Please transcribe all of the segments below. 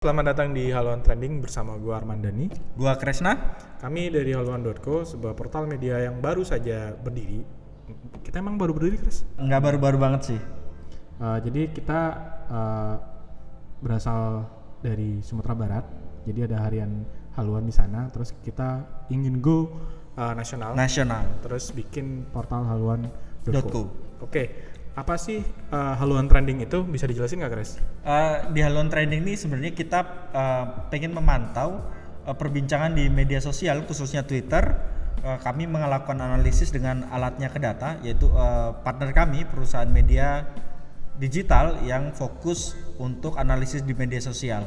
Selamat datang di Haluan Trending bersama gue Armandani. Gua Kresna. Kami dari haluan.co, sebuah portal media yang baru saja berdiri. Kita emang baru berdiri, Chris? Nggak baru-baru banget sih. Uh, jadi kita uh, berasal dari Sumatera Barat. Jadi ada harian haluan di sana. Terus kita ingin go uh, nasional. Nasional. Terus bikin portal haluan.co. .co. Oke, apa sih uh, haluan trending itu? Bisa dijelasin nggak, Chris? Uh, di Haluan Trending ini sebenarnya kita uh, pengen memantau uh, perbincangan di media sosial khususnya Twitter. Uh, kami melakukan analisis dengan alatnya ke data yaitu uh, partner kami perusahaan media digital yang fokus untuk analisis di media sosial.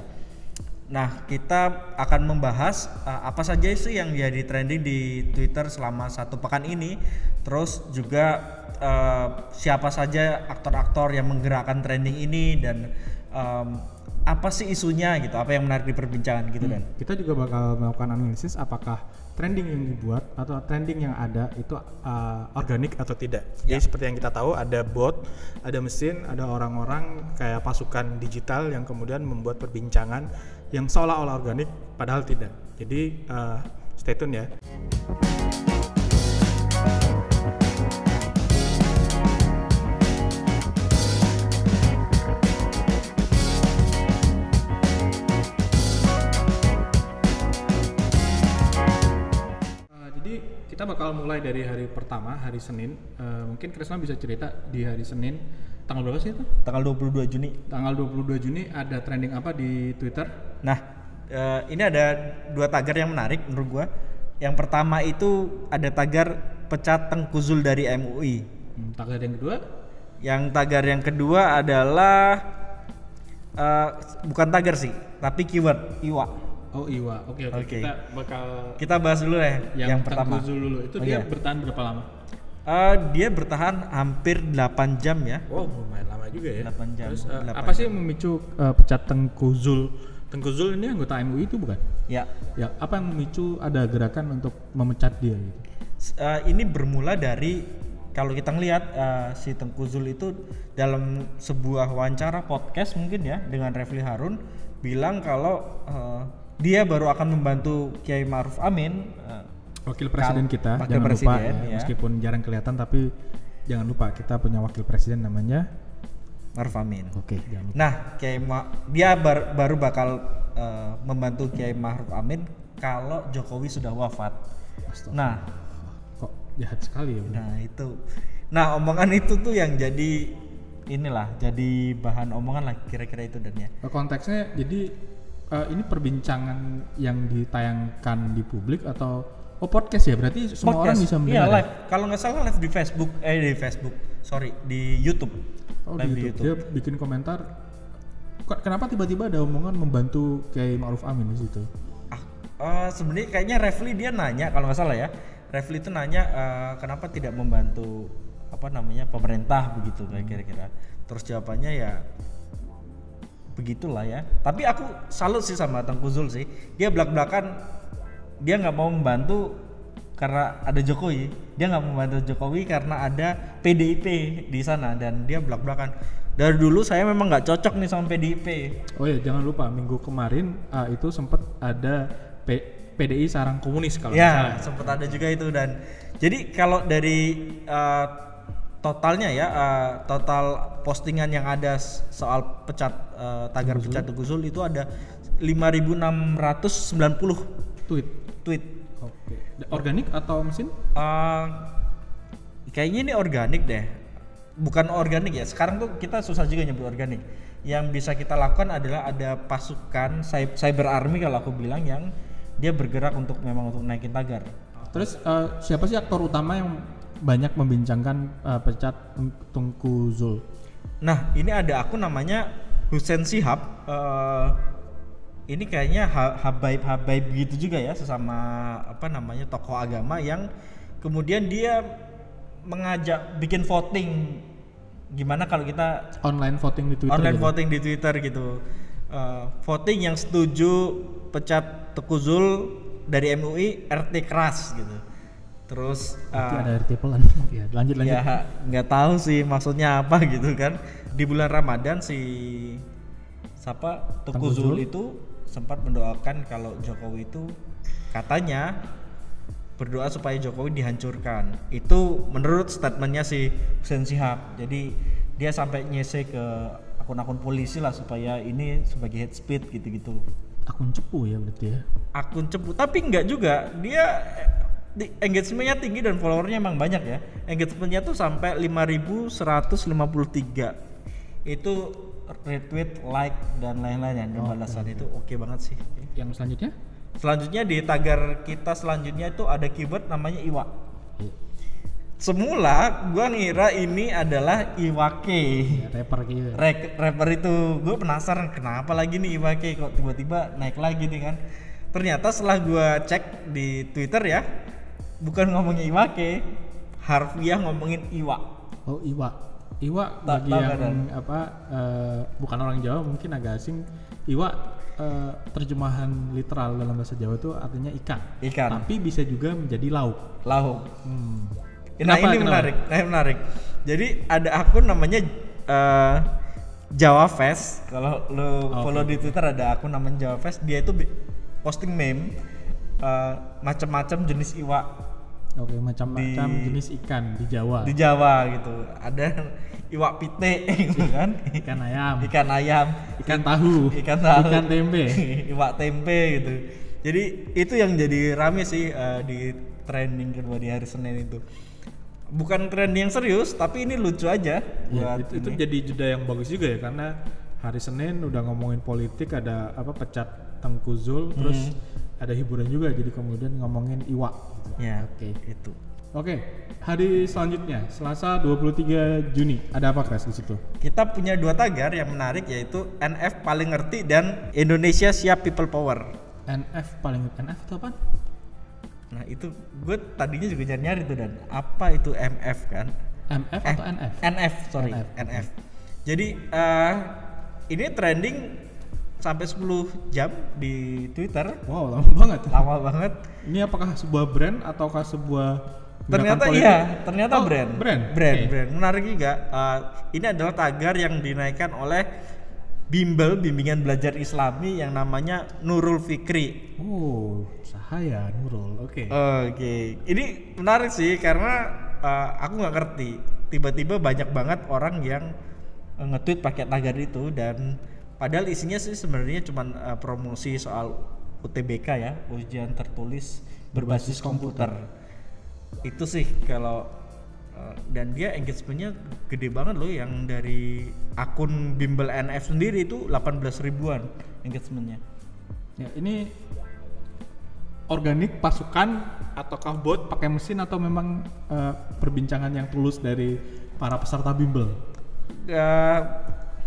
Nah, kita akan membahas uh, apa saja sih yang jadi trending di Twitter selama satu pekan ini. Terus juga uh, siapa saja aktor-aktor yang menggerakkan trending ini dan um, apa sih isunya gitu, apa yang menarik di perbincangan gitu dan. Kita juga bakal melakukan analisis apakah trending yang dibuat atau trending yang ada itu uh, organik atau tidak. Ya. Jadi seperti yang kita tahu ada bot, ada mesin, ada orang-orang kayak pasukan digital yang kemudian membuat perbincangan yang seolah-olah organik padahal tidak. Jadi uh, stay tune ya. Jadi kita bakal mulai dari hari pertama, hari Senin. Uh, mungkin Krisna bisa cerita di hari Senin tanggal berapa sih itu? Tanggal 22 Juni. Tanggal 22 Juni ada trending apa di Twitter? Nah, eh, ini ada dua tagar yang menarik menurut gua. Yang pertama itu ada tagar pecat Tengku Zul dari MUI. Hmm, tagar yang kedua Yang tagar yang kedua adalah eh, bukan tagar sih, tapi keyword Iwa. Oh Iwa, oke oke. Oke. Kita bakal Kita bahas dulu ya yang, yang, pertama. Tengku Zul dulu. Itu Oh, dia iya. bertahan berapa lama? Eh, dia bertahan hampir 8 jam ya. Wow, lumayan lama juga ya. 8 jam, Terus uh, 8 apa sih yang memicu uh, pecat Tengku Zul? Tengku Zul ini anggota MUI itu bukan? Ya. Ya, apa yang memicu ada gerakan untuk memecat dia gitu? Eh, ini bermula dari kalau kita ngelihat eh, si Tengku Zul itu dalam sebuah wawancara podcast mungkin ya dengan Refli Harun bilang kalau eh, dia baru akan membantu Kiai Maruf Amin eh, Wakil presiden kita, wakil jangan lupa presiden, ya, ya. meskipun jarang kelihatan tapi jangan lupa kita punya wakil presiden namanya. Maruf Amin. Oke, lupa. Nah, Kiai Ma- dia bar- baru bakal eh, membantu Kiai Maruf Amin kalau Jokowi sudah wafat. Astaga. Nah, Kok jahat sekali ya? Nah itu, nah omongan itu tuh yang jadi inilah, jadi bahan omongan lah kira-kira itu dan ya. Eh, Konteksnya jadi eh, ini perbincangan yang ditayangkan di publik atau oh podcast ya? Berarti semua orang bisa Iya mendengar. ya? live. Kalau nggak salah live di Facebook, eh di Facebook, sorry di YouTube. Oh live di YouTube. Dia bikin komentar. Kok kenapa tiba-tiba ada omongan membantu Kiai Ma'ruf Amin di situ? Ah, eh, sebenarnya kayaknya Refli dia nanya kalau nggak salah ya. Refli itu nanya eh, kenapa tidak membantu apa namanya pemerintah begitu kayak kira-kira. Terus jawabannya ya begitulah ya. Tapi aku salut sih sama Tengku Zul sih. Dia belak-belakan dia nggak mau membantu karena ada Jokowi. Dia nggak mau membantu Jokowi karena ada PDIP di sana dan dia belak-belakan. Dari dulu saya memang nggak cocok nih sama PDIP. Oh ya jangan lupa minggu kemarin ah, itu sempat ada P- PDI sarang komunis kalau. Ya, sempat ada juga itu dan jadi kalau dari uh, totalnya ya uh, total postingan yang ada soal pecat uh, tagar pecat Teguh Zul itu ada 5690 Tweet. Tweet. Oke. Organik atau mesin? Uh, kayaknya ini organik deh. Bukan organik ya. Sekarang tuh kita susah juga nyebut organik. Yang bisa kita lakukan adalah ada pasukan cy- cyber army kalau aku bilang yang dia bergerak untuk memang untuk naikin tagar. Terus eh, siapa sih aktor utama yang banyak membincangkan eh, pecat Tung- Tungku Zul? Nah, ini ada akun namanya Husen Sihab. Eh, ini kayaknya ha- habaib-habaib gitu juga ya, sesama apa namanya tokoh agama yang kemudian dia mengajak bikin voting. Gimana kalau kita Online voting di Twitter. online gitu? voting di Twitter gitu? Eh, voting yang setuju pecat Teguh Zul dari MUI RT keras gitu. Terus eh, ada RT pelan. ya, lanjut lanjut. ya nggak tahu sih maksudnya apa gitu kan di bulan Ramadan si siapa Tengku Tengku Zul Zul. itu sempat mendoakan kalau Jokowi itu katanya berdoa supaya Jokowi dihancurkan. Itu menurut statementnya si Hussein Sihab. Jadi dia sampai nyese ke akun-akun polisi lah supaya ini sebagai head speed gitu-gitu. Akun cepu ya berarti ya. Akun cepu tapi enggak juga. Dia di, engagementnya tinggi dan followernya emang banyak ya. Engagementnya tuh sampai 5153. Itu retweet, like dan lain-lain yang balasan itu oke banget sih. Yang selanjutnya? Selanjutnya di tagar kita selanjutnya itu ada keyword namanya Iwa. Semula gua ngira ini adalah Iwake. Ya, rapper gitu. Rek, rapper itu gue penasaran kenapa lagi nih Iwake kok tiba-tiba naik lagi nih kan. Ternyata setelah gua cek di Twitter ya, bukan ngomongin Iwake, harfiah ngomongin Iwa. Oh Iwa. Iwa Tak- bagi yang kan? apa eh, bukan orang Jawa mungkin agak asing. Iwa eh, terjemahan literal dalam bahasa Jawa itu artinya ikan. Ikan, Tapi bisa juga menjadi lauk. lauk. Hmm. Nah Kenapa, ini kenapa? menarik, nah ini menarik. Jadi ada akun namanya eh, Jawa Fest. Kalau lo Oke. follow di Twitter ada akun namanya Jawa Fest. Dia itu posting meme eh, macam-macam jenis iwa Oke, macam-macam Di- jenis ikan di Jawa. di Jawa gitu. Ada iwa pite gitu kan, ikan ayam, ikan ayam, ikan tahu, ikan tahu, ikan tempe. iwa tempe gitu. Jadi itu yang jadi rame sih eh, di trending kedua di hari Senin itu. Bukan trending yang serius, tapi ini lucu aja. Ya, buat itu, itu jadi jeda yang bagus juga ya karena hari Senin udah ngomongin politik ada apa pecat Tengku Zul terus Hmm. Ada hiburan juga jadi kemudian ngomongin Iwa. gitu. ya Oke. itu. Oke, hari selanjutnya Selasa 23 Juni ada apa Kres di situ? Kita punya dua tagar yang menarik yaitu NF paling ngerti dan Indonesia siap people power. NF paling NF itu apa? Nah itu gue tadinya juga nyari-nyari tuh dan apa itu MF kan? MF Eh, atau NF? NF sorry NF. NF. Jadi eh, ini trending sampai 10 jam di Twitter. Wow, lama banget. Lama banget. Ini apakah sebuah brand ataukah sebuah Ternyata iya, ternyata Oh, brand. Brand. Brand, Oke. brand. Menarik juga. Eh, ini adalah tagar yang dinaikkan oleh bimbel bimbingan belajar Islami yang namanya Nurul Fikri. Oh, Sahaya Nurul. Oke. Oke, ini menarik sih karena uh, aku nggak ngerti. Tiba-tiba banyak banget orang yang uh, nge-tweet pakai tagar itu dan padahal isinya sih sebenarnya cuma uh, promosi soal UTBK ya, ujian tertulis berbasis komputer. Itu sih kalau uh, dan dia engagementnya gede banget loh yang dari akun bimbel NF sendiri itu 18 ribuan engagementnya. Ya, ini organik pasukan ataukah bot pakai mesin atau memang eh, perbincangan yang tulus dari para peserta bimbel? Ya,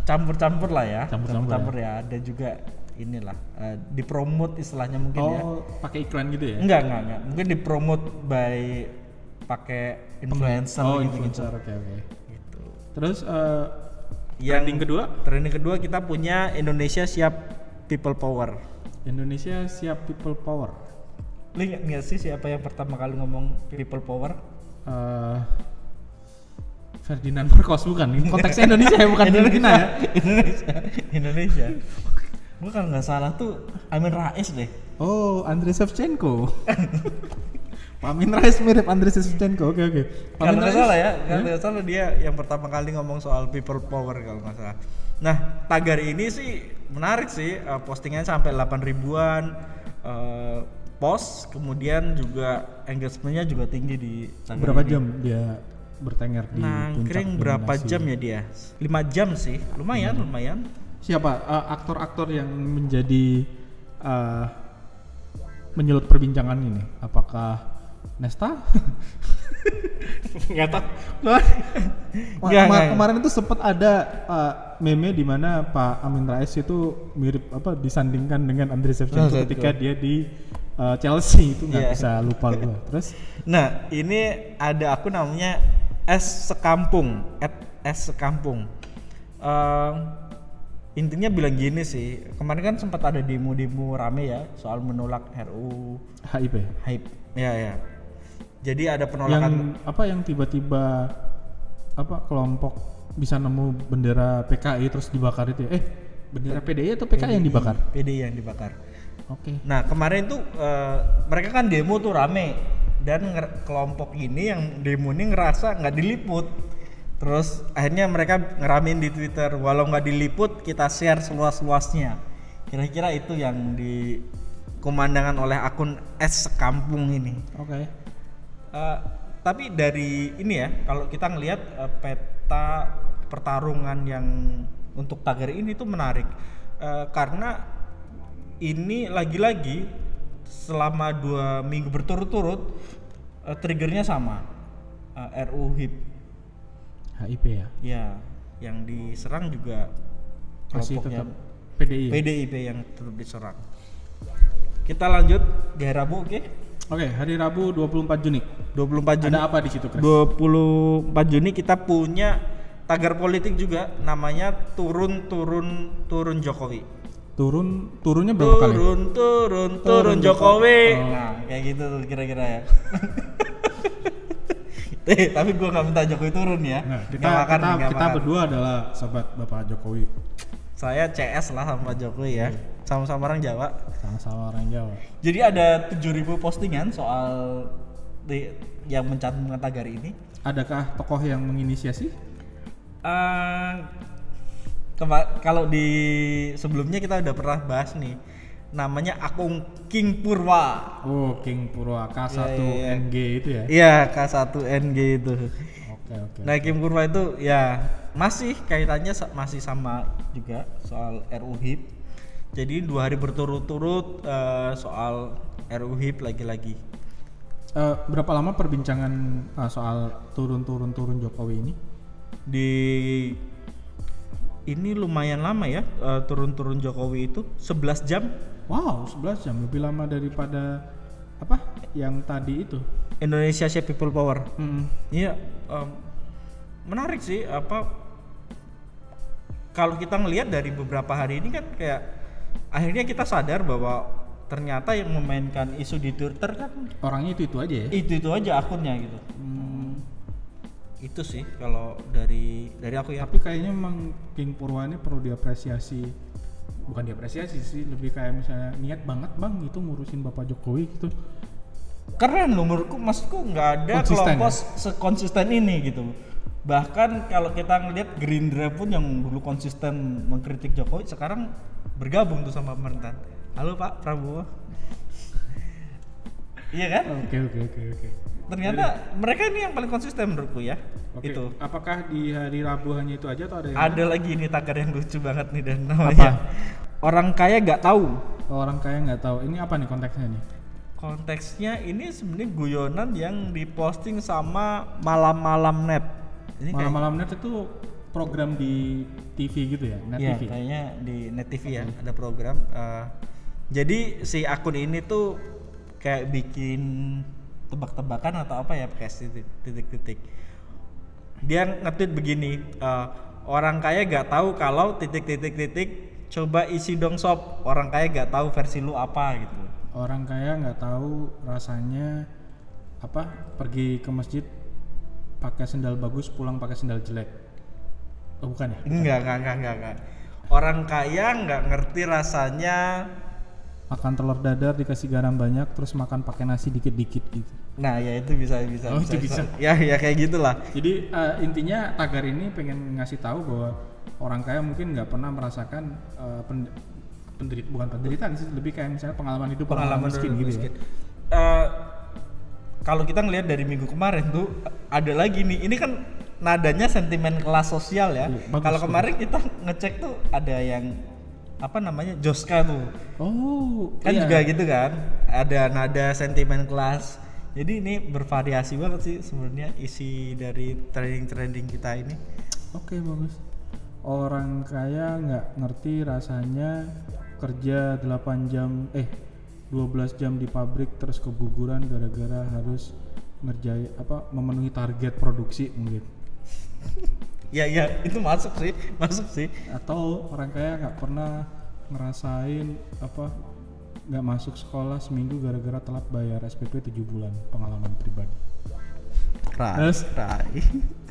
campur-campur lah ya Campur-campur ya. ada juga inilah eh, dipromot istilahnya mungkin ya Oh, pakai iklan gitu ya? enggak enggak enggak mungkin dipromot by pakai influencer oh, gitu influencer. Oke, oke. gitu Terus eh, yang trending kedua, trending kedua kita punya Indonesia siap people power Indonesia siap people power. lu ingat nggak sih siapa yang pertama kali ngomong people power Eh, Ferdinand Marcos bukan? Ini konteksnya Indonesia ya, bukan Filipina ya? Indonesia Indonesia gua kalau nggak salah tuh Amin Rais deh Oh, Andrei Shevchenko. Pak Amin Rais mirip Andrei Shevchenko. Oke, oke. Pak kalau Amin nggak salah ya kalau nggak salah dia yang pertama kali ngomong soal people power kalau nggak salah nah tagar ini sih menarik sih eh, postingannya sampai 8 ribuan eh, post kemudian juga engagementnya juga tinggi di Berapa ini. jam dia bertengger di nangkring puncak berapa dominasi? jam ya dia 5 jam sih lumayan lumayan Siapa eh, aktor-aktor yang menjadi eh, menyulut perbincangan ini? Apakah Nesta? nggak tahu Kema- Nggak, kema- nggak. kemarin itu sempat ada uh, meme di mana Pak Amin Rais itu mirip apa disandingkan dengan Andrei Shevchenko Oh, ketika dia di uh, Chelsea itu nggak Iya. bisa lupa gua. Terus Nah, ini ada aku namanya S Sekampung, at S Sekampung. Eh, intinya bilang gini sih, kemarin kan sempat ada demo-demo rame ya soal menolak RUU HIP HIP. Ya ya. Jadi ada yang penolakan apa yang tiba-tiba apa kelompok bisa nemu bendera PKI terus dibakar itu ya? eh bendera PDI atau PKI yang dibakar? PDI yang dibakar. Oke. Nah kemarin tuh eh, mereka kan demo tuh rame dan kelompok ini yang demo ini ngerasa nggak diliput. Terus akhirnya mereka ngeramin di Twitter, walau nggak diliput kita share seluas-luasnya. Kira-kira itu yang dikumandangkan oleh akun S Sekampung ini. Oke. Eh, tapi dari ini ya, kalau kita ngelihat eh, peta pertarungan yang untuk tagar ini tuh menarik Eh, karena ini lagi-lagi selama dua minggu berturut-turut eh, triggernya sama eh, RU HIP HIP ya. ya yang diserang juga Masih kelompoknya tetap PDI. PDIP yang tetap diserang. Kita lanjut di hari Rabu, oke? Oke, hari Rabu 24 Juni. 24 Juni. Ada apa di situ, Chris? 24 Juni kita punya tagar politik juga namanya turun turun turun Jokowi. Turun turunnya berapa kali? Turun turun turun Turun Jokowi. Oh. Nah, kayak gitu tuh kira-kira ya. Eh, tapi gua nggak minta Jokowi turun ya. Nah, kita Nggak makar kita, nggak kita berdua adalah sahabat Bapak Jokowi. Saya CS lah sama Jokowi ya. Sama-sama orang Jawa. Sama-sama orang Jawa. Jadi ada 7000 postingan soal di, yang mencantumkan tagar ini. Adakah tokoh yang menginisiasi? Eh, kema- kalau di sebelumnya kita udah pernah bahas nih namanya akun King Purwa Oh, King Purwa K1 Iya, iya, iya. NG itu ya. iya K1NG itu Oke, oke. nah King Purwa itu ya masih kaitannya masih sama juga soal RU HIP jadi dua hari berturut-turut eh, soal RU HIP lagi-lagi Eh, berapa lama perbincangan eh, soal turun-turun turun Jokowi ini? di ini lumayan lama ya eh, turun-turun Jokowi itu 11 jam Wow, 11 jam lebih lama daripada apa? Yang tadi itu. Indonesia Shape People Power Hmm. Iya, em, menarik sih apa kalau kita ngelihat dari beberapa hari ini kan kayak akhirnya kita sadar bahwa ternyata yang memainkan isu di Twitter kan Orangnya itu itu aja ya. itu itu aja akunnya gitu. Hmm. Itu sih kalau dari dari aku ya. Tapi kayaknya memang King Purwa ini perlu diapresiasi. Bukan diapresiasi sih, lebih kayak misalnya niat banget bang itu ngurusin Bapak Jokowi gitu. Keren loh menurutku, maksudku nggak ada Konsisten kelompok sekonsisten ini gitu. Bahkan kalau kita ngelihat Gerindra pun yang dulu konsisten mengkritik Jokowi, sekarang bergabung tuh sama pemerintahan. Halo Pak Prabowo. iya kan? Oke oke oke oke. Ternyata mereka ini yang paling konsisten menurutku ya. Oke. Itu. Apakah di hari Rabu hanya itu aja atau ada yang Ada lagi ini tagar yang lucu banget nih dan namanya orang kaya nggak tahu. Oh, orang kaya nggak tahu. Ini apa nih konteksnya nih? Konteksnya ini sebenarnya guyonan yang diposting sama malam-malam net. Malam-malam net itu program di TV gitu ya, net Iya, TV. kayaknya di Net TV ya ada program. eh, jadi si akun ini tuh kayak bikin tebak-tebakan atau apa ya pakai titik- titik-titik. Dia nge-tweet begini, eh, orang kaya gak tahu kalau titik-titik-titik coba isi dong sob. Orang kaya gak tahu versi lu apa gitu. Orang kaya nggak tahu rasanya apa pergi ke masjid pakai sendal bagus pulang pakai sendal jelek. Oh, bukan ya? Enggak, enggak, enggak, enggak, enggak. Orang kaya nggak ngerti rasanya Makan telur dadar dikasih garam banyak terus makan pakai nasi dikit-dikit gitu. Nah, ya itu bisa bisa Oh, itu bisa. Ya, ya kayak gitulah. Jadi eh, intinya tagar ini pengen ngasih tahu bahwa orang kaya mungkin nggak pernah merasakan eh, pen- penderit bukan penderitaan sih lebih kayak misalnya pengalaman hidup orang pengalaman miskin gitu miskin. ya. Eh, kalau kita ngelihat dari minggu kemarin tuh ada lagi nih. Ini kan nadanya sentimen kelas sosial ya. Iya, kalau kemarin kita ngecek tuh ada yang apa namanya Joska tuh. Oh, Kan iya. juga gitu kan. Ada nada sentimen kelas. Jadi ini bervariasi banget sih sebenarnya isi dari trending-trending kita ini. Oke bagus. Orang kaya nggak ngerti rasanya kerja 8 jam eh 12 jam di pabrik terus keguguran gara-gara harus ngerjain apa memenuhi target produksi mungkin. Ya ya itu masuk sih, masuk sih. Atau orang kaya nggak pernah ngerasain apa nggak masuk sekolah seminggu gara-gara telat bayar SPP 7 bulan pengalaman pribadi. Cry. Terus? Cry.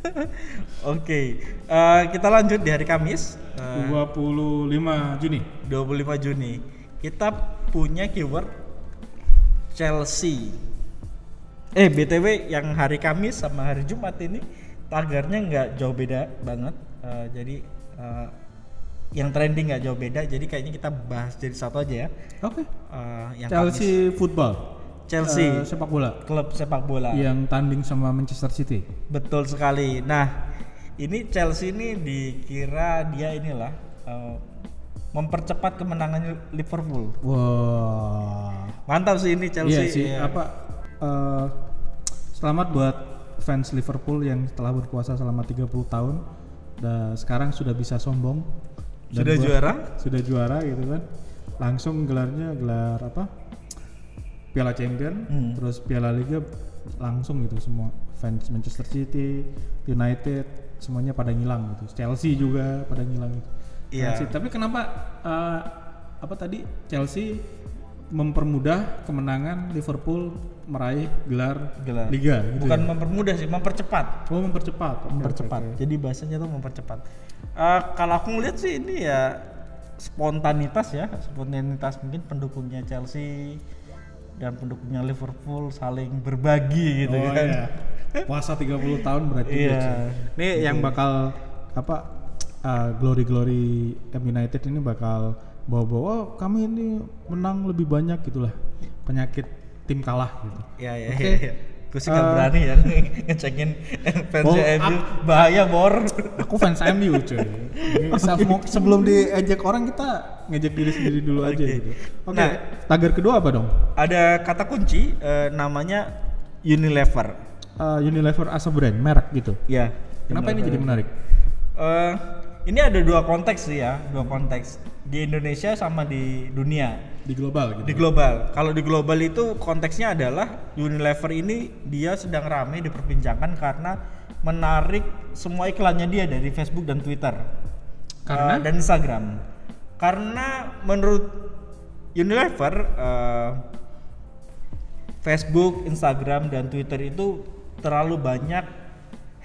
Oke, eh, kita lanjut di hari Kamis eh, 25 Juni 25 Juni. Kita punya keyword Chelsea. Eh BTW yang hari Kamis sama hari Jumat ini tagarnya nggak jauh beda banget. Eh, jadi eh, yang trending nggak jauh beda. Jadi kayaknya kita bahas jadi satu aja ya. Oke Eh, yang Chelsea Football Kamis. Chelsea Eh, sepak bola klub sepak bola. yang tanding sama Manchester City Betul sekali. Nah, ini Chelsea ini dikira dia inilah eh, mempercepat kemenangan Liverpool. wah Mantap sih ini Chelsea. iya sih Iya. apa eh, selamat buat fans Liverpool yang telah berkuasa selama 30 tahun dan sekarang sudah bisa sombong Dan Sudah juara? sudah juara gitu kan langsung gelarnya gelar apa Piala Champion Hmm. terus Piala Liga langsung gitu semua fans Manchester City United semuanya pada ngilang gitu Chelsea juga pada ngilang gitu Iya. Chelsea. tapi kenapa eh, apa tadi Chelsea mempermudah kemenangan Liverpool meraih gelar, Gelar. Liga gitu Bukan ya? mempermudah sih, mempercepat. oh mempercepat Oke, Mempercepat. oke. Jadi bahasanya tuh mempercepat. Eh, kalau aku ngeliat sih ini ya spontanitas ya, spontanitas mungkin pendukungnya Chelsea dan pendukungnya Liverpool saling berbagi gitu oh, kan. iya. puasa 30 tahun berarti Iya. ya, ini yang bakal apa glory glory United ini bakal bawa-bawa oh, kami ini menang lebih banyak gitulah penyakit tim kalah gitu Iya iya Oke. iya. Gue sih nggak Eh, berani ya ngecekin fans Oh, MU bahaya bor. aku fans MU cuy self mo- sebelum diejek orang kita ngejek diri sendiri dulu aja Oke. gitu oke Nah. tagar kedua apa dong Ada kata kunci eh, namanya Unilever. Eh, Unilever as a brand merek gitu Ya. kenapa ini jadi menarik Eh, ini ada dua konteks sih ya, dua konteks di Indonesia sama di dunia, di global gitu di global. Kalau di global itu konteksnya adalah Unilever ini dia sedang ramai diperbincangkan karena menarik semua iklannya dia dari Facebook dan Twitter, Karena? Eh, dan Instagram. Karena menurut Unilever eh, Facebook, Instagram dan Twitter itu terlalu banyak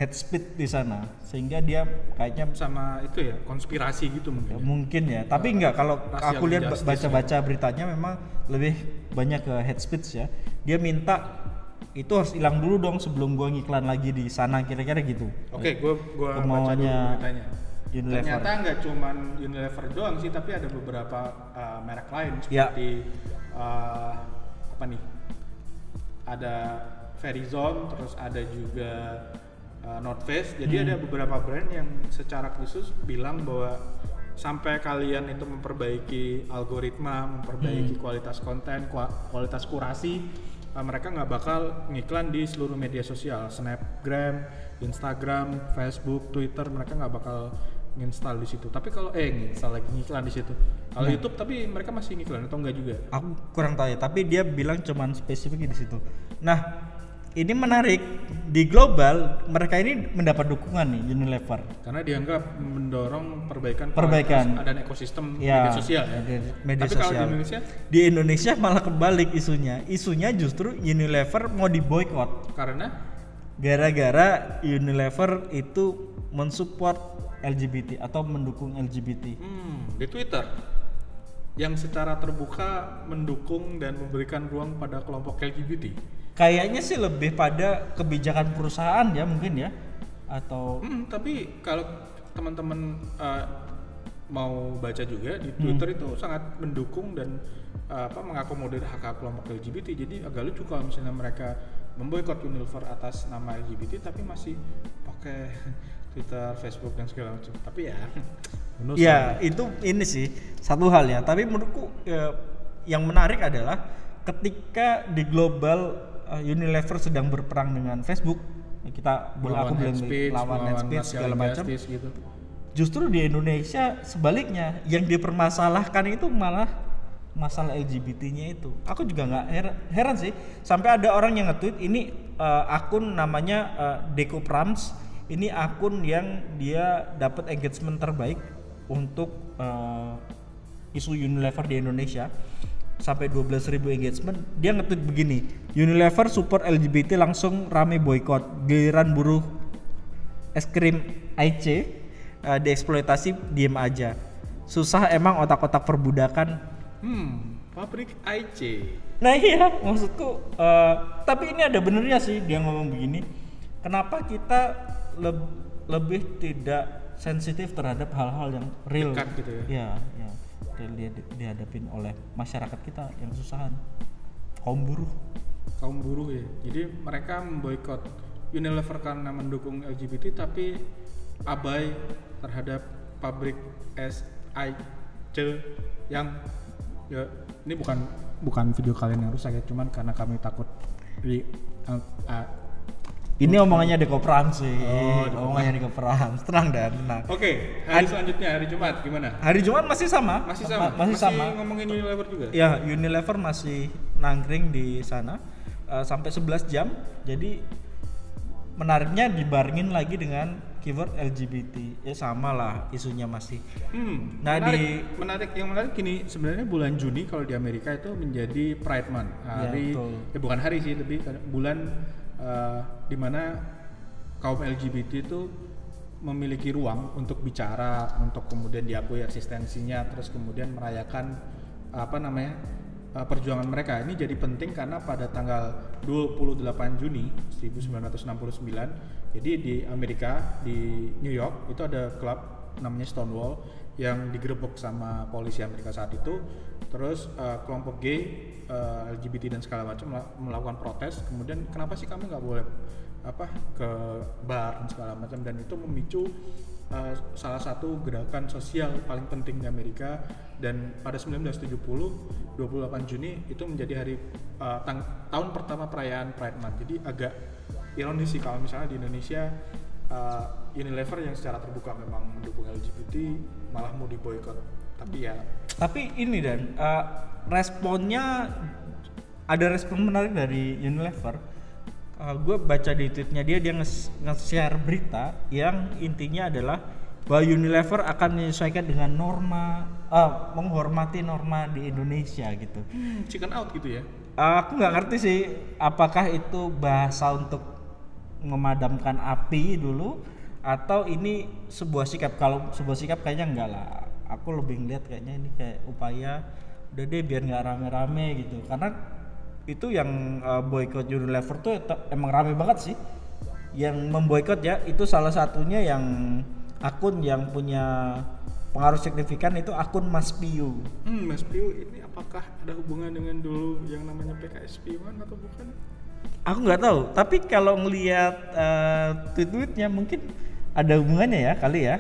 head speed di sana sehingga dia kayaknya sama itu ya konspirasi gitu mungkin Ya, mungkin ya tapi enggak kalau aku lihat injustice baca-baca beritanya memang lebih banyak ke head speech ya dia minta itu harus hilang dulu dong sebelum gua ngiklan lagi di sana kira-kira gitu Oke, gua gua baca dulu Kemauannya beritanya. Unilever. Ternyata nggak cuman Unilever doang sih, tapi ada beberapa uh, merek lain Ya. seperti uh, apa nih? Ada Verizon, terus ada juga uh, North Face. Jadi Hmm. ada beberapa brand yang secara khusus bilang bahwa sampai kalian itu memperbaiki algoritma, memperbaiki Hmm. kualitas konten, kua- kualitas kurasi, uh, mereka nggak bakal ngiklan di seluruh media sosial, Snapgram, Instagram, Facebook, Twitter, mereka nggak bakal nginstal di situ. Tapi kalau eh nginstal lagi ngiklan di situ. Kalau Nah. YouTube tapi mereka masih ngiklan atau enggak juga? aku kurang tahu ya tapi dia bilang cuman spesifik di situ nah ini menarik di global mereka ini mendapat dukungan nih Unilever Karena dianggap mendorong perbaikan Perbaikan. dan ekosistem Ya, media sosial ya. media- media tapi kalau di sosial. Indonesia di Indonesia malah kebalik isunya isunya justru Unilever mau diboykot karena gara-gara Unilever itu mensupport LGBT atau mendukung LGBT. hmm, di Twitter yang secara terbuka mendukung dan memberikan ruang pada kelompok LGBT. Kayaknya sih lebih pada kebijakan perusahaan ya mungkin ya atau Hmm, tapi kalau teman-teman uh, mau baca juga Hmm. di Twitter itu sangat mendukung dan uh, apa mengakomodir hak hak kelompok LGBT. Jadi agak lucu kalau misalnya mereka memboikot Unilever atas nama LGBT tapi masih pakai Twitter, Facebook dan segala macam. Tapi ya, ya lah. itu ini sih satu hal ya. Tapi menurutku ya, yang menarik adalah ketika di global uh, Unilever sedang berperang dengan Facebook kita boleh aku bilang speech, lawan melawan speech segala macam gitu. justru di Indonesia sebaliknya yang dipermasalahkan itu malah masalah LGBT-nya itu. Aku juga nggak heran, heran sih sampai ada orang yang nge-tweet ini eh, akun namanya eh, Deko Prams. Ini akun yang dia dapat engagement terbaik untuk eh, isu Unilever di Indonesia. Sampai 12.000 engagement dia nge-tweet begini Unilever support LGBT langsung rame boykot giliran buruh es krim IC uh, dieksploitasi diem aja susah emang otak-otak perbudakan Hmm, pabrik IC. Nah iya, maksudku uh, tapi ini ada benernya sih dia ngomong begini. Kenapa kita leb- lebih tidak sensitif terhadap hal-hal yang real Dekat gitu ya. Iya, ya. Dan dia dihadapin oleh masyarakat kita yang kesusahan. Kaum buruh. Kaum buruh ya. Jadi mereka memboikot Unilever karena mendukung LGBT tapi abai terhadap pabrik SIC yang ya ini bukan bukan video kalian yang rusak ya cuman karena kami takut di uh, uh, Ini omongannya di koperasi. Oh, di omongannya di koperasi. Tenang dan tenang. Oke, hari selanjutnya hari Jumat gimana? Hari Jumat masih sama. Masih sama. Ma- masih, sama. ngomongin Unilever juga. Ya, Unilever masih nangkring di sana uh, sampai 11 jam. Jadi menariknya dibarengin lagi dengan keyword LGBT. Ya sama lah isunya masih. Hmm, Nah, menarik, di- menarik yang menarik gini sebenarnya bulan Juni kalau di Amerika itu menjadi Pride Month hari betul. ya bukan hari sih lebih bulan uh, di mana kaum LGBT itu memiliki ruang untuk bicara untuk kemudian diakui eksistensinya terus kemudian merayakan apa namanya uh, perjuangan mereka. Ini jadi penting karena pada tanggal 28 Juni 1969 jadi di Amerika di New York itu ada klub namanya Stonewall yang digerebek sama polisi Amerika saat itu. Terus uh, kelompok gay uh, LGBT dan segala macam mela- melakukan protes. Kemudian kenapa sih kami nggak boleh apa ke bar dan segala macam? Dan itu memicu uh, salah satu gerakan sosial paling penting di Amerika. Dan pada 1970 28 Juni itu menjadi hari uh, tahun pertama perayaan Pride Month. Jadi agak ironis sih kalau misalnya di Indonesia uh, Unilever yang secara terbuka memang mendukung LGBT malah mau diboykot tapi ya Tapi ini dan uh, responnya ada respon menarik dari Unilever. Uh, gue baca di tweetnya dia dia nge- nge-share berita yang intinya adalah bahwa Unilever akan menyesuaikan dengan norma, uh, menghormati norma di Indonesia gitu. hmm, chicken out gitu ya Uh, aku nggak ngerti sih apakah itu bahasa untuk memadamkan api dulu atau ini sebuah sikap? Kalau sebuah sikap kayaknya enggak lah. Aku lebih ngeliat kayaknya ini kayak upaya udah deh biar nggak rame-rame gitu. Karena itu yang uh, boykot Unilever tuh emang rame banget sih. Yang memboikot ya itu salah satunya yang akun yang punya pengaruh signifikan itu akun Mas Piu. Hmm Mas Piu ini apakah ada hubungan dengan dulu yang namanya PKS Piuan atau bukan? Aku nggak tahu, tapi kalau ngelihat uh, tweet-tweetnya mungkin ada hubungannya ya kali ya.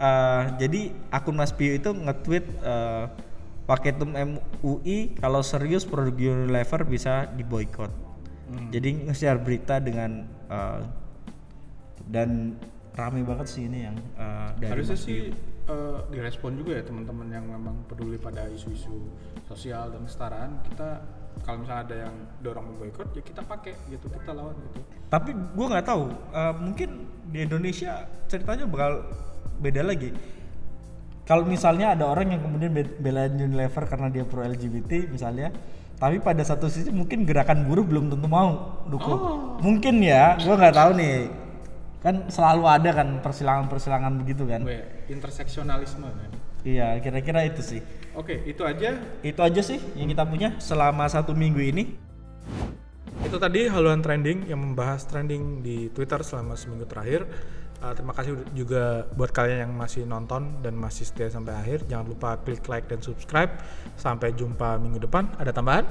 Uh, jadi akun Mas Pio itu nge-tweet uh, Paketum MUI kalau serius produk Unilever bisa diboykot. Jadi nge-share berita dengan uh, dan rame banget sih ini yang uh, dari harusnya sih eh, direspon juga ya teman-teman yang memang peduli pada isu-isu sosial dan kesetaraan kita kalau misalnya ada yang dorong memboikot ya kita pakai gitu kita lawan gitu Tapi gue nggak tahu, uh, mungkin di Indonesia ceritanya bakal beda lagi. Kalau misalnya ada orang yang kemudian be- belain Unilever karena dia pro LGBT misalnya, tapi pada satu sisi mungkin gerakan buruh belum tentu mau dukung. Mungkin ya, gue nggak tahu nih. Kan selalu ada kan persilangan-persilangan begitu kan. Interseksionalisme kan Iya, kira-kira itu sih. Oke itu aja Itu aja sih yang kita punya selama satu minggu ini. Itu tadi haluan trending yang membahas trending di Twitter selama seminggu terakhir. Uh, terima kasih juga buat kalian yang masih nonton dan masih setia sampai akhir. Jangan lupa klik like dan subscribe. Sampai jumpa minggu depan. Ada tambahan?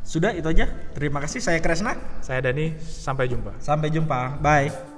Sudah itu aja. Terima kasih saya Kresna. Saya Dani. Sampai jumpa. Sampai jumpa. Bye.